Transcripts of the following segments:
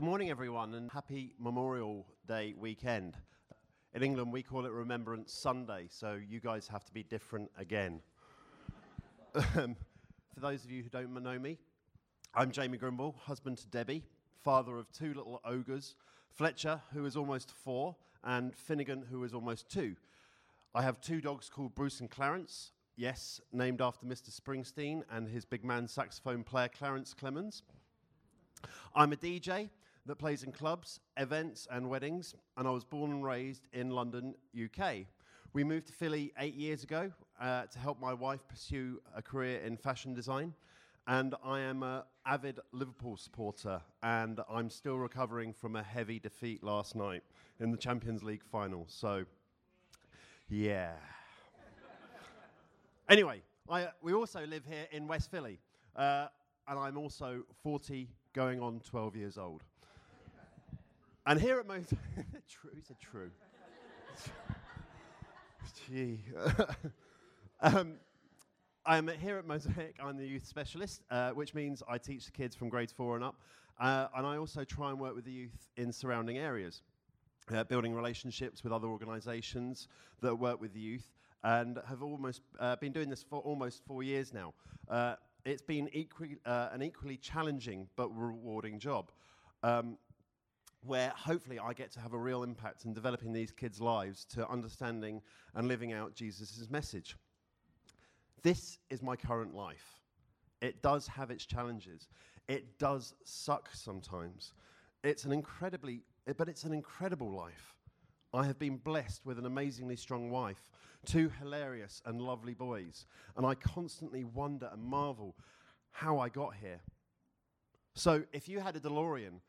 good morning, everyone, and happy Memorial Day weekend. In England, we call it Remembrance Sunday, so you guys have to be different again. Um, for those of you who don't know me, I'm Jamie Grimble, husband to Debbie, father of two little ogres Fletcher, who is almost four, and Finnegan, who is almost two. I have two dogs called Bruce and Clarence, yes, named after Mr. Springsteen and his big man saxophone player Clarence Clemons. I'm a DJ that plays in clubs, events, and weddings, and I was born and raised in London, UK. We moved to Philly eight years ago uh, to help my wife pursue a career in fashion design. And I am an avid Liverpool supporter, and I'm still recovering from a heavy defeat last night in the Champions League final. So, yeah. anyway, I, we also live here in West Philly, uh, and I'm also 40, going on 12 years old. And here at Mo, true, is it true? Gee. um, I'm here at Mosaic. I'm the youth specialist, uh, which means I teach the kids from grades four and up. Uh, and I also try and work with the youth in surrounding areas, uh, building relationships with other organisations that work with the youth, and have almost uh, been doing this for almost four years now. Uh, it's been equally, uh, an equally challenging but rewarding job. Um, where hopefully I get to have a real impact in developing these kids' lives to understanding and living out Jesus' message. This is my current life. It does have its challenges. It does suck sometimes. It's an incredibly, but it's an incredible life. I have been blessed with an amazingly strong wife, two hilarious and lovely boys, and I constantly wonder and marvel how I got here. So, if you had a DeLorean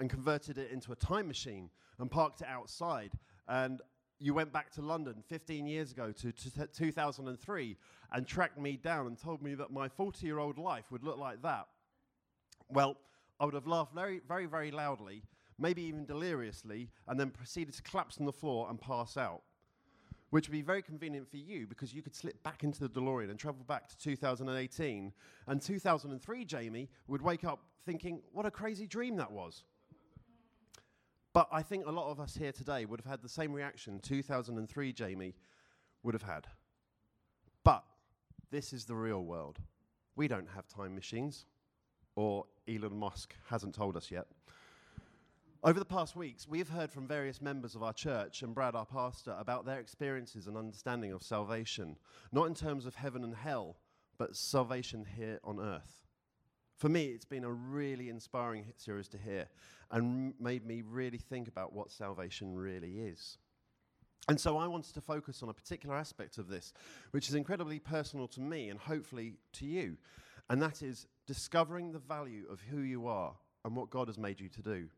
and converted it into a time machine and parked it outside, and you went back to London 15 years ago to, to 2003 and tracked me down and told me that my 40 year old life would look like that, well, I would have laughed very, very, very loudly, maybe even deliriously, and then proceeded to collapse on the floor and pass out. Which would be very convenient for you because you could slip back into the DeLorean and travel back to 2018. And 2003, Jamie would wake up thinking, what a crazy dream that was. But I think a lot of us here today would have had the same reaction 2003 Jamie would have had. But this is the real world. We don't have time machines, or Elon Musk hasn't told us yet. Over the past weeks, we've heard from various members of our church and Brad, our pastor, about their experiences and understanding of salvation, not in terms of heaven and hell, but salvation here on earth. For me, it's been a really inspiring series to hear and made me really think about what salvation really is. And so I wanted to focus on a particular aspect of this, which is incredibly personal to me and hopefully to you, and that is discovering the value of who you are and what God has made you to do.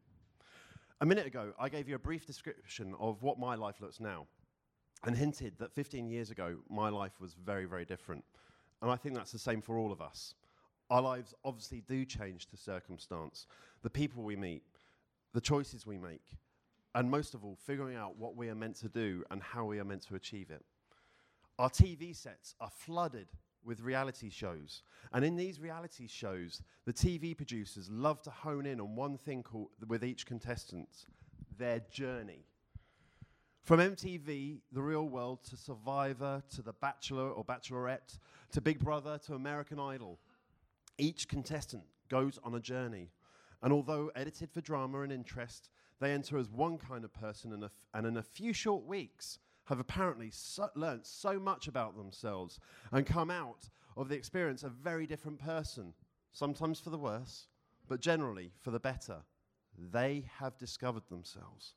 A minute ago, I gave you a brief description of what my life looks now and hinted that 15 years ago, my life was very, very different. And I think that's the same for all of us. Our lives obviously do change to circumstance, the people we meet, the choices we make, and most of all, figuring out what we are meant to do and how we are meant to achieve it. Our TV sets are flooded with reality shows. And in these reality shows, the TV producers love to hone in on one thing with each contestant their journey. From MTV, The Real World, to Survivor, to The Bachelor or Bachelorette, to Big Brother, to American Idol, each contestant goes on a journey, and although edited for drama and interest, they enter as one kind of person and, and in a few short weeks have apparently so learnt so much about themselves and come out of the experience a very different person, sometimes for the worse, but generally for the better. They have discovered themselves.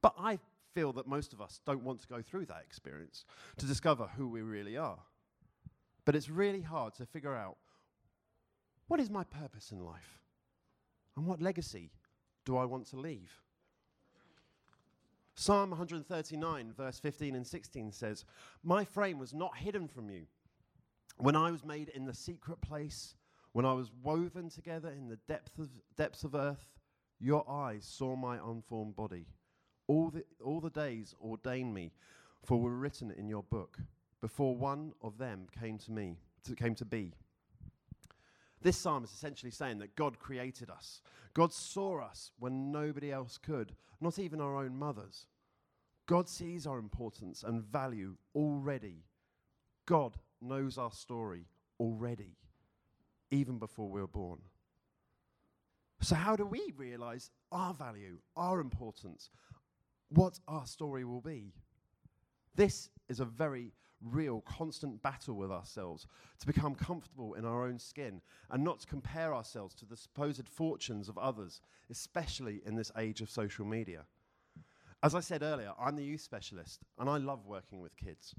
But I feel that most of us don't want to go through that experience to discover who we really are. But it's really hard to figure out what is my purpose in life? And what legacy do I want to leave? Psalm 139, verse 15 and 16 says, My frame was not hidden from you. When I was made in the secret place, when I was woven together in the depth of, depths of earth, your eyes saw my unformed body. All the, all the days ordained me, for were written in your book, before one of them came to me, to, came to be. This psalm is essentially saying that God created us. God saw us when nobody else could, not even our own mothers. God sees our importance and value already. God knows our story already, even before we were born. So, how do we realize our value, our importance, what our story will be? This is a very real, constant battle with ourselves to become comfortable in our own skin and not to compare ourselves to the supposed fortunes of others, especially in this age of social media. As I said earlier, I'm the youth specialist and I love working with kids,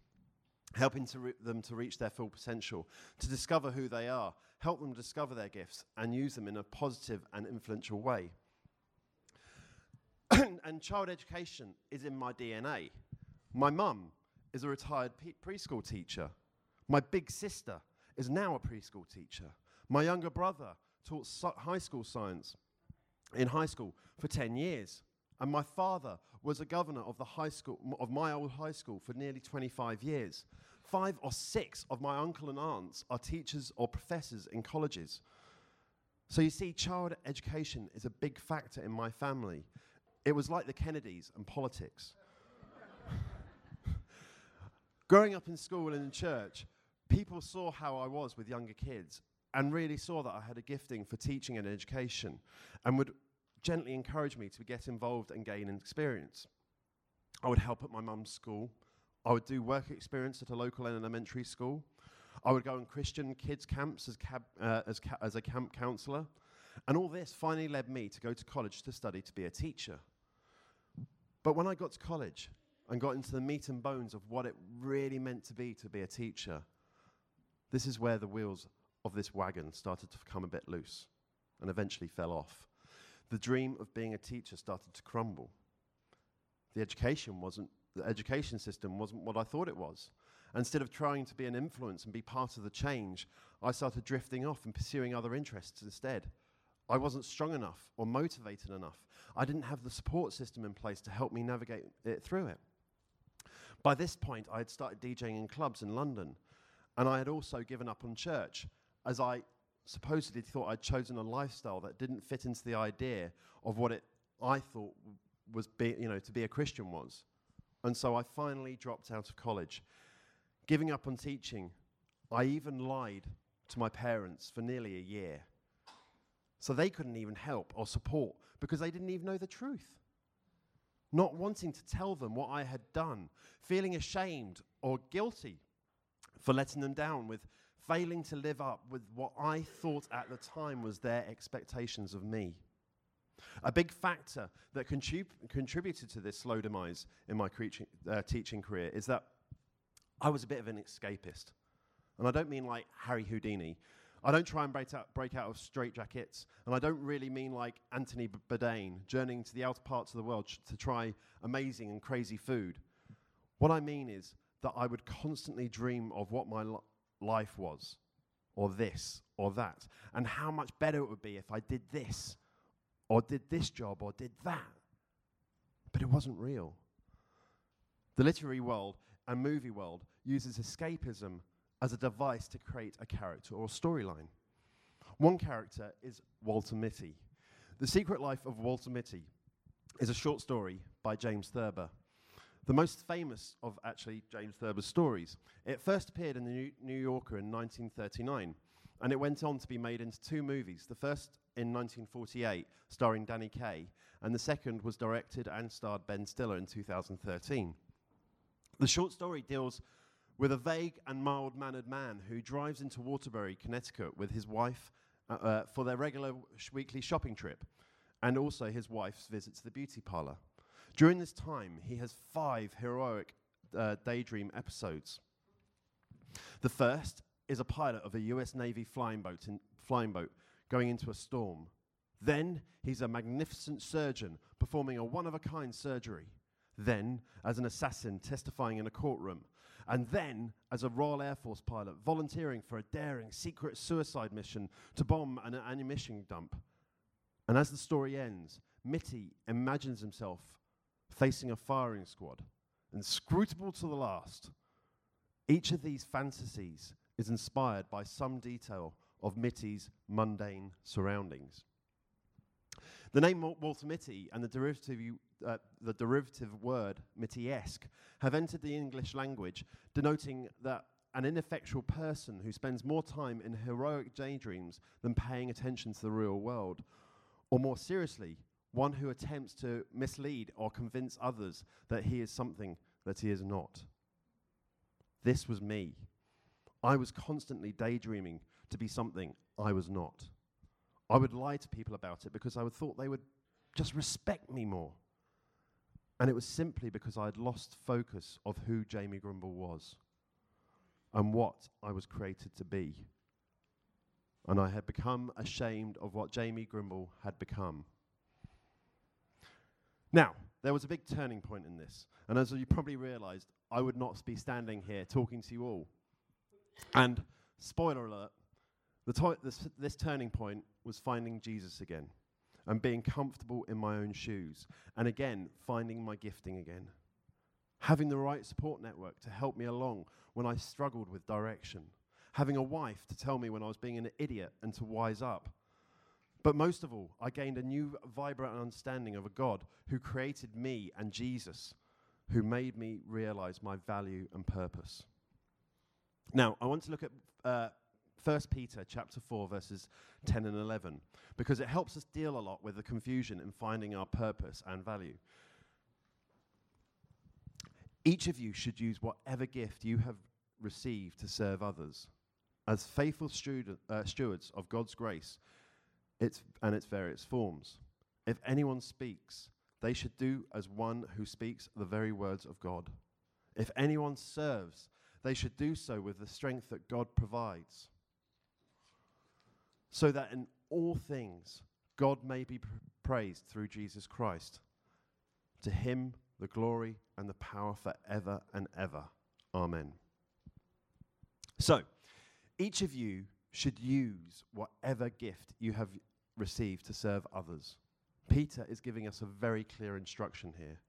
helping to re- them to reach their full potential, to discover who they are, help them discover their gifts, and use them in a positive and influential way. and child education is in my DNA. My mum is a retired pe- preschool teacher. My big sister is now a preschool teacher. My younger brother taught so- high school science in high school for 10 years. And my father was a governor of, the high school, of my old high school for nearly 25 years. Five or six of my uncle and aunts are teachers or professors in colleges. So you see, child education is a big factor in my family. It was like the Kennedys and politics. Growing up in school and in church, people saw how I was with younger kids and really saw that I had a gifting for teaching and education and would gently encourage me to get involved and gain experience. I would help at my mum's school. I would do work experience at a local elementary school. I would go on Christian kids camps as, cab, uh, as, ca- as a camp counselor. And all this finally led me to go to college to study to be a teacher. But when I got to college, and got into the meat and bones of what it really meant to be to be a teacher, this is where the wheels of this wagon started to come a bit loose and eventually fell off. The dream of being a teacher started to crumble. The education wasn't the education system wasn't what I thought it was. Instead of trying to be an influence and be part of the change, I started drifting off and pursuing other interests instead. I wasn't strong enough or motivated enough. I didn't have the support system in place to help me navigate it through it. By this point, I had started DJing in clubs in London, and I had also given up on church, as I supposedly thought I'd chosen a lifestyle that didn't fit into the idea of what it I thought was be, you know to be a Christian was. And so I finally dropped out of college. Giving up on teaching, I even lied to my parents for nearly a year. So they couldn't even help or support because they didn't even know the truth not wanting to tell them what I had done, feeling ashamed or guilty for letting them down, with failing to live up with what I thought at the time was their expectations of me. A big factor that contrib- contributed to this slow demise in my uh, teaching career is that I was a bit of an escapist. And I don't mean like Harry Houdini, I don't try and break out, break out of straitjackets, and I don't really mean like Anthony Bourdain, journeying to the outer parts of the world to try amazing and crazy food. What I mean is that I would constantly dream of what my li- life was, or this, or that, and how much better it would be if I did this, or did this job, or did that. But it wasn't real. The literary world and movie world uses escapism as a device to create a character or a storyline. One character is Walter Mitty. The Secret Life of Walter Mitty is a short story by James Thurber. The most famous of actually James Thurber's stories. It first appeared in the New, New Yorker in 1939, and it went on to be made into two movies. The first in 1948, starring Danny Kaye, and the second was directed and starred Ben Stiller in 2013. The short story deals with a vague and mild mannered man who drives into Waterbury, Connecticut with his wife uh, uh, for their regular sh- weekly shopping trip, and also his wife's visit to the beauty parlor. During this time, he has five heroic uh, daydream episodes. The first is a pilot of a US Navy flying boat, in, flying boat going into a storm. Then he's a magnificent surgeon performing a one of a kind surgery. Then, as an assassin testifying in a courtroom. And then, as a Royal Air Force pilot volunteering for a daring secret suicide mission to bomb an ammunition dump. And as the story ends, Mitty imagines himself facing a firing squad, inscrutable to the last. Each of these fantasies is inspired by some detail of Mitty's mundane surroundings. The name Walter Mitty and the derivative, uh, the derivative word Mitty-esque have entered the English language, denoting that an ineffectual person who spends more time in heroic daydreams than paying attention to the real world. Or more seriously, one who attempts to mislead or convince others that he is something that he is not. This was me. I was constantly daydreaming to be something I was not. I would lie to people about it because I would thought they would just respect me more. And it was simply because I had lost focus of who Jamie Grimble was and what I was created to be. And I had become ashamed of what Jamie Grimble had become. Now, there was a big turning point in this. And as you probably realized, I would not be standing here talking to you all. And spoiler alert, to- this, this turning point was finding Jesus again and being comfortable in my own shoes. And again, finding my gifting again. Having the right support network to help me along when I struggled with direction. Having a wife to tell me when I was being an idiot and to wise up. But most of all, I gained a new, vibrant understanding of a God who created me and Jesus, who made me realize my value and purpose. Now, I want to look at uh, 1 Peter chapter 4 verses 10 and 11 because it helps us deal a lot with the confusion in finding our purpose and value. Each of you should use whatever gift you have received to serve others as faithful uh, stewards of God's grace its, and its various forms. If anyone speaks, they should do as one who speaks the very words of God. If anyone serves, they should do so with the strength that God provides, so that in all things God may be pr- praised through Jesus Christ. To him the glory and the power forever and ever. Amen. So, each of you should use whatever gift you have received to serve others. Peter is giving us a very clear instruction here.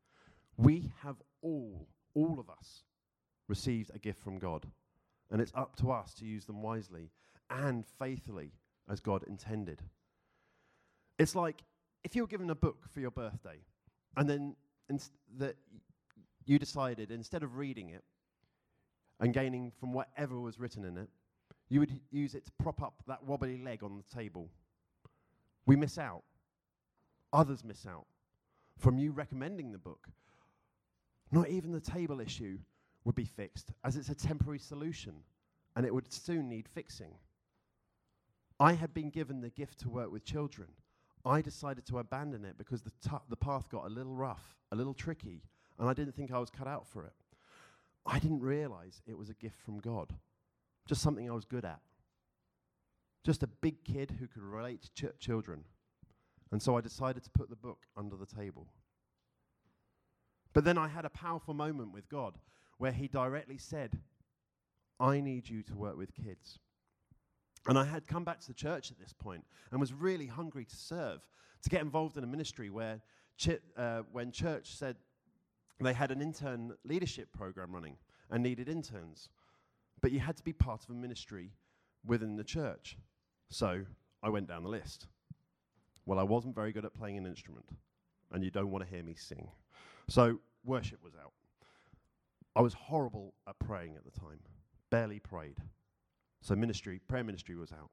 We have all, all of us, received a gift from God, and it's up to us to use them wisely and faithfully as God intended. It's like if you were given a book for your birthday, and then inst- that you decided instead of reading it and gaining from whatever was written in it, you would use it to prop up that wobbly leg on the table. We miss out. Others miss out from you recommending the book. Not even the table issue would be fixed, as it's a temporary solution and it would soon need fixing. I had been given the gift to work with children. I decided to abandon it because the, t- the path got a little rough, a little tricky, and I didn't think I was cut out for it. I didn't realize it was a gift from God, just something I was good at. Just a big kid who could relate to ch- children. And so I decided to put the book under the table. But then I had a powerful moment with God where He directly said, I need you to work with kids. And I had come back to the church at this point and was really hungry to serve, to get involved in a ministry where, chi- uh, when church said they had an intern leadership program running and needed interns. But you had to be part of a ministry within the church. So I went down the list. Well, I wasn't very good at playing an instrument, and you don't want to hear me sing. So worship was out. I was horrible at praying at the time, barely prayed. So ministry, prayer ministry was out.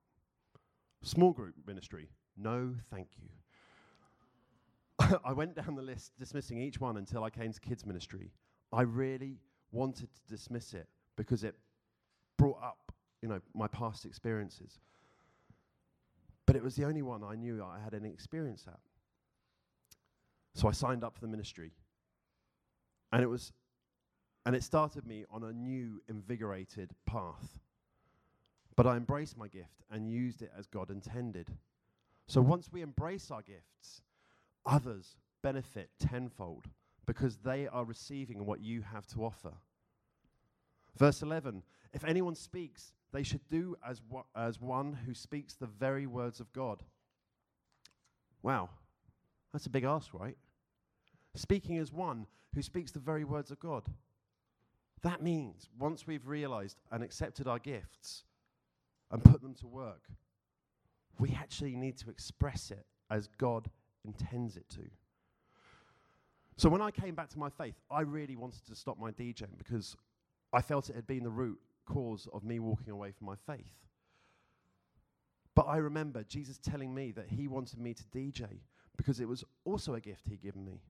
Small group ministry, no thank you. I went down the list dismissing each one until I came to kids ministry. I really wanted to dismiss it because it brought up, you know, my past experiences. But it was the only one I knew I had any experience at. So I signed up for the ministry. And it was and it started me on a new invigorated path. But I embraced my gift and used it as God intended. So once we embrace our gifts, others benefit tenfold because they are receiving what you have to offer. Verse 11 If anyone speaks, they should do as, wa- as one who speaks the very words of God. Wow, that's a big ask, right? Speaking as one who speaks the very words of God. That means once we've realized and accepted our gifts and put them to work, we actually need to express it as God intends it to. So when I came back to my faith, I really wanted to stop my DJing because I felt it had been the root cause of me walking away from my faith. But I remember Jesus telling me that he wanted me to DJ because it was also a gift he'd given me,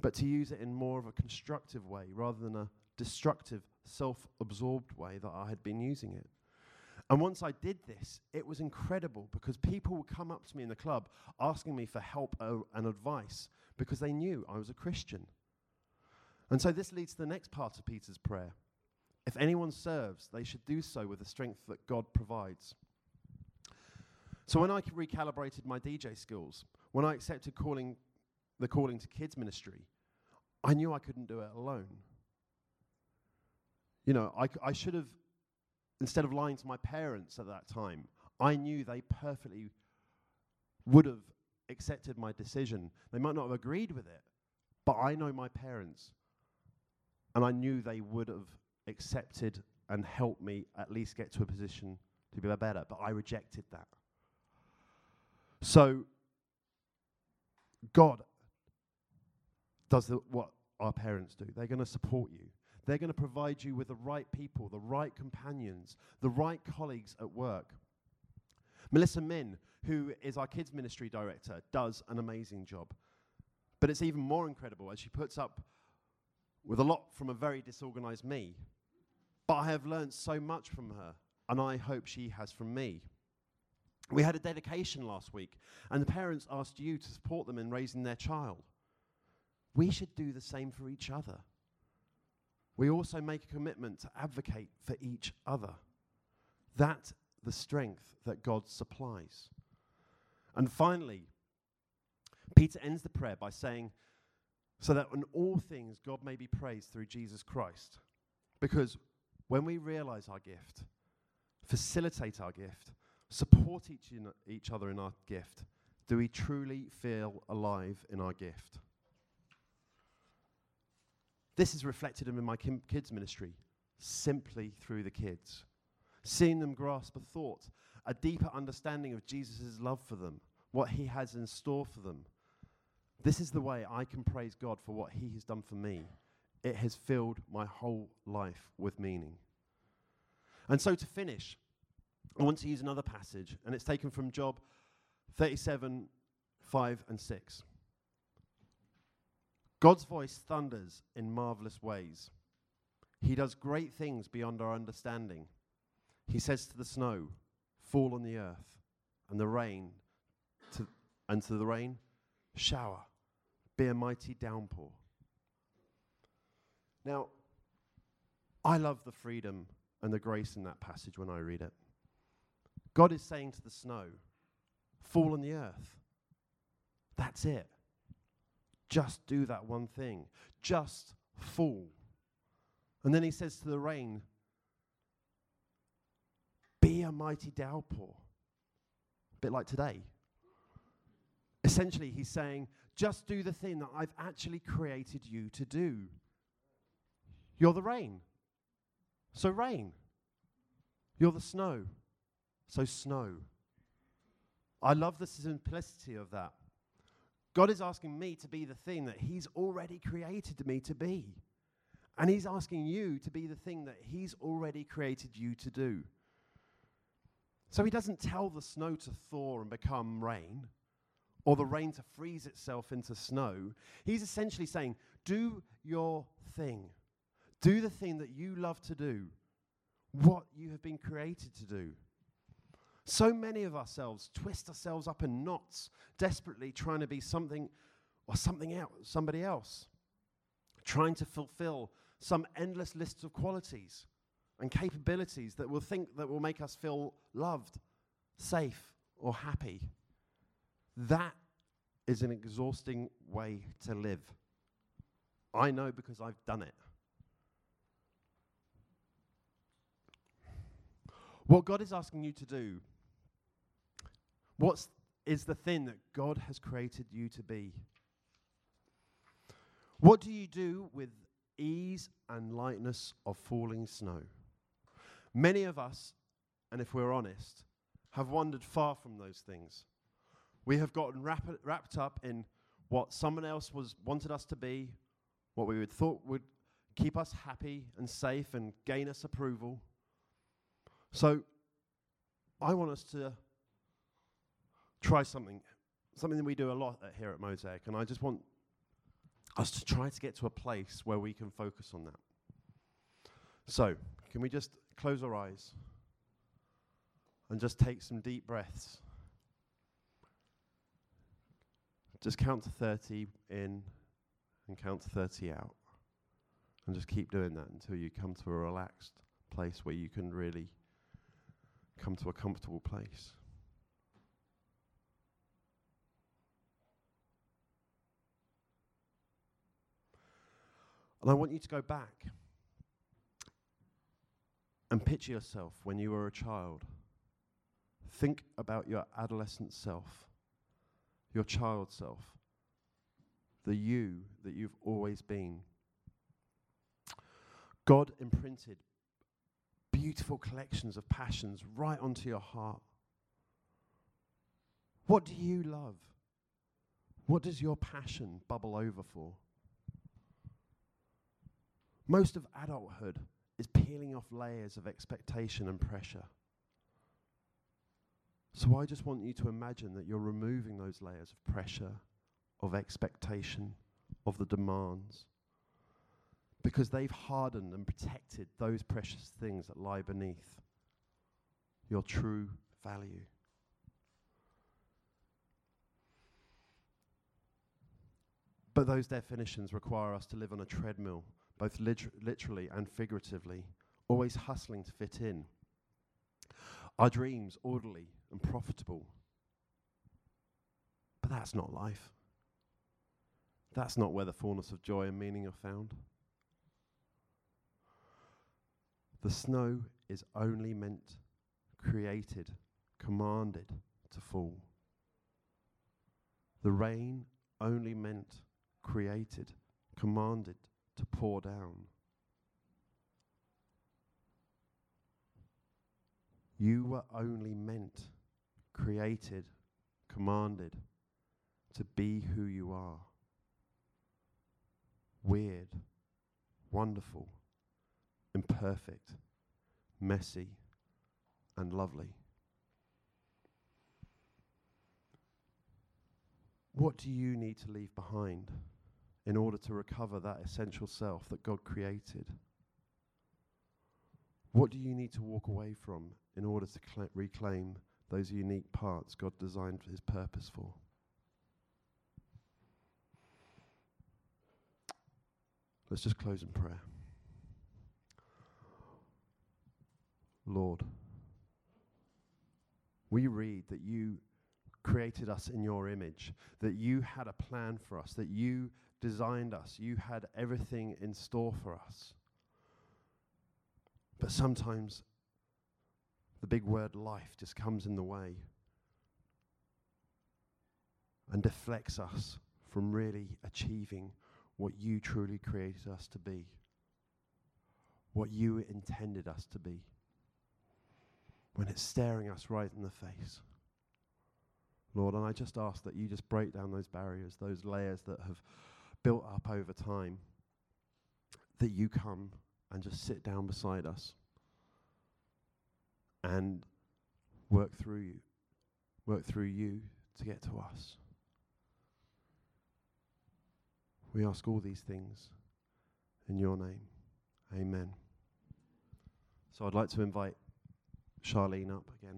but to use it in more of a constructive way rather than a destructive, self absorbed way that I had been using it. And once I did this, it was incredible because people would come up to me in the club asking me for help and advice because they knew I was a Christian. And so this leads to the next part of Peter's prayer. If anyone serves, they should do so with the strength that God provides. So when I recalibrated my DJ skills, when I accepted calling the calling to kids ministry, I knew I couldn't do it alone. You know, I, I should have, instead of lying to my parents at that time, I knew they perfectly would have accepted my decision. They might not have agreed with it, but I know my parents, and I knew they would have accepted and helped me at least get to a position to be better, but I rejected that. So, God does the, what our parents do. They're going to support you. They're going to provide you with the right people, the right companions, the right colleagues at work. Melissa Min, who is our kids ministry director, does an amazing job. But it's even more incredible as she puts up with a lot from a very disorganized me. But I have learned so much from her, and I hope she has from me. We had a dedication last week, and the parents asked you to support them in raising their child. We should do the same for each other. We also make a commitment to advocate for each other. That's the strength that God supplies. And finally, Peter ends the prayer by saying, so that in all things God may be praised through Jesus Christ. Because when we realize our gift, facilitate our gift, support each, each other in our gift, do we truly feel alive in our gift? This is reflected in my kim- kids' ministry, simply through the kids. Seeing them grasp a thought, a deeper understanding of Jesus' love for them, what he has in store for them. This is the way I can praise God for what he has done for me. It has filled my whole life with meaning. And so to finish, I want to use another passage, and it's taken from Job 37 5 and 6. God's voice thunders in marvelous ways. He does great things beyond our understanding. He says to the snow, Fall on the earth, and the rain, to, and to the rain, shower, be a mighty downpour. Now, I love the freedom and the grace in that passage when I read it. God is saying to the snow, Fall on the earth. That's it. Just do that one thing. Just fall. And then he says to the rain, Be a mighty downpour. A bit like today. Essentially, he's saying, Just do the thing that I've actually created you to do. You're the rain. So rain. You're the snow. So snow. I love the simplicity of that. God is asking me to be the thing that He's already created me to be. And He's asking you to be the thing that He's already created you to do. So He doesn't tell the snow to thaw and become rain, or the rain to freeze itself into snow. He's essentially saying, Do your thing. Do the thing that you love to do, what you have been created to do. So many of ourselves twist ourselves up in knots, desperately trying to be something or something else, somebody else, trying to fulfill some endless list of qualities and capabilities that will think that will make us feel loved, safe, or happy. That is an exhausting way to live. I know because I've done it. What God is asking you to do, what is the thing that God has created you to be? What do you do with ease and lightness of falling snow? Many of us, and if we're honest, have wandered far from those things. We have gotten wrap- wrapped up in what someone else was wanted us to be, what we would thought would keep us happy and safe and gain us approval. So I want us to try something, something that we do a lot at, here at Mosaic, and I just want us to try to get to a place where we can focus on that. So, can we just close our eyes and just take some deep breaths? Just count to 30 in and count to 30 out. And just keep doing that until you come to a relaxed place where you can really come to a comfortable place. And I want you to go back and picture yourself when you were a child. Think about your adolescent self, your child self, the you that you've always been. God imprinted beautiful collections of passions right onto your heart. What do you love? What does your passion bubble over for? Most of adulthood is peeling off layers of expectation and pressure. So I just want you to imagine that you're removing those layers of pressure, of expectation, of the demands, because they've hardened and protected those precious things that lie beneath your true value. But those definitions require us to live on a treadmill both liter- literally and figuratively, always hustling to fit in. Our dreams orderly and profitable. But that's not life. That's not where the fullness of joy and meaning are found. The snow is only meant, created, commanded to fall. The rain only meant, created, commanded to pour down. You were only meant, created, commanded to be who you are. Weird, wonderful, imperfect, messy, and lovely. What do you need to leave behind? In order to recover that essential self that God created? What do you need to walk away from in order to cl- reclaim those unique parts God designed for His purpose for? Let's just close in prayer. Lord, we read that you created us in your image, that you had a plan for us, that you designed us. You had everything in store for us. But sometimes the big word life just comes in the way and deflects us from really achieving what you truly created us to be, what you intended us to be, when it's staring us right in the face. Lord, and I just ask that you just break down those barriers, those layers that have built up over time, that you come and just sit down beside us and work through you, work through you to get to us. We ask all these things in your name. Amen. So I'd like to invite Charlene up again.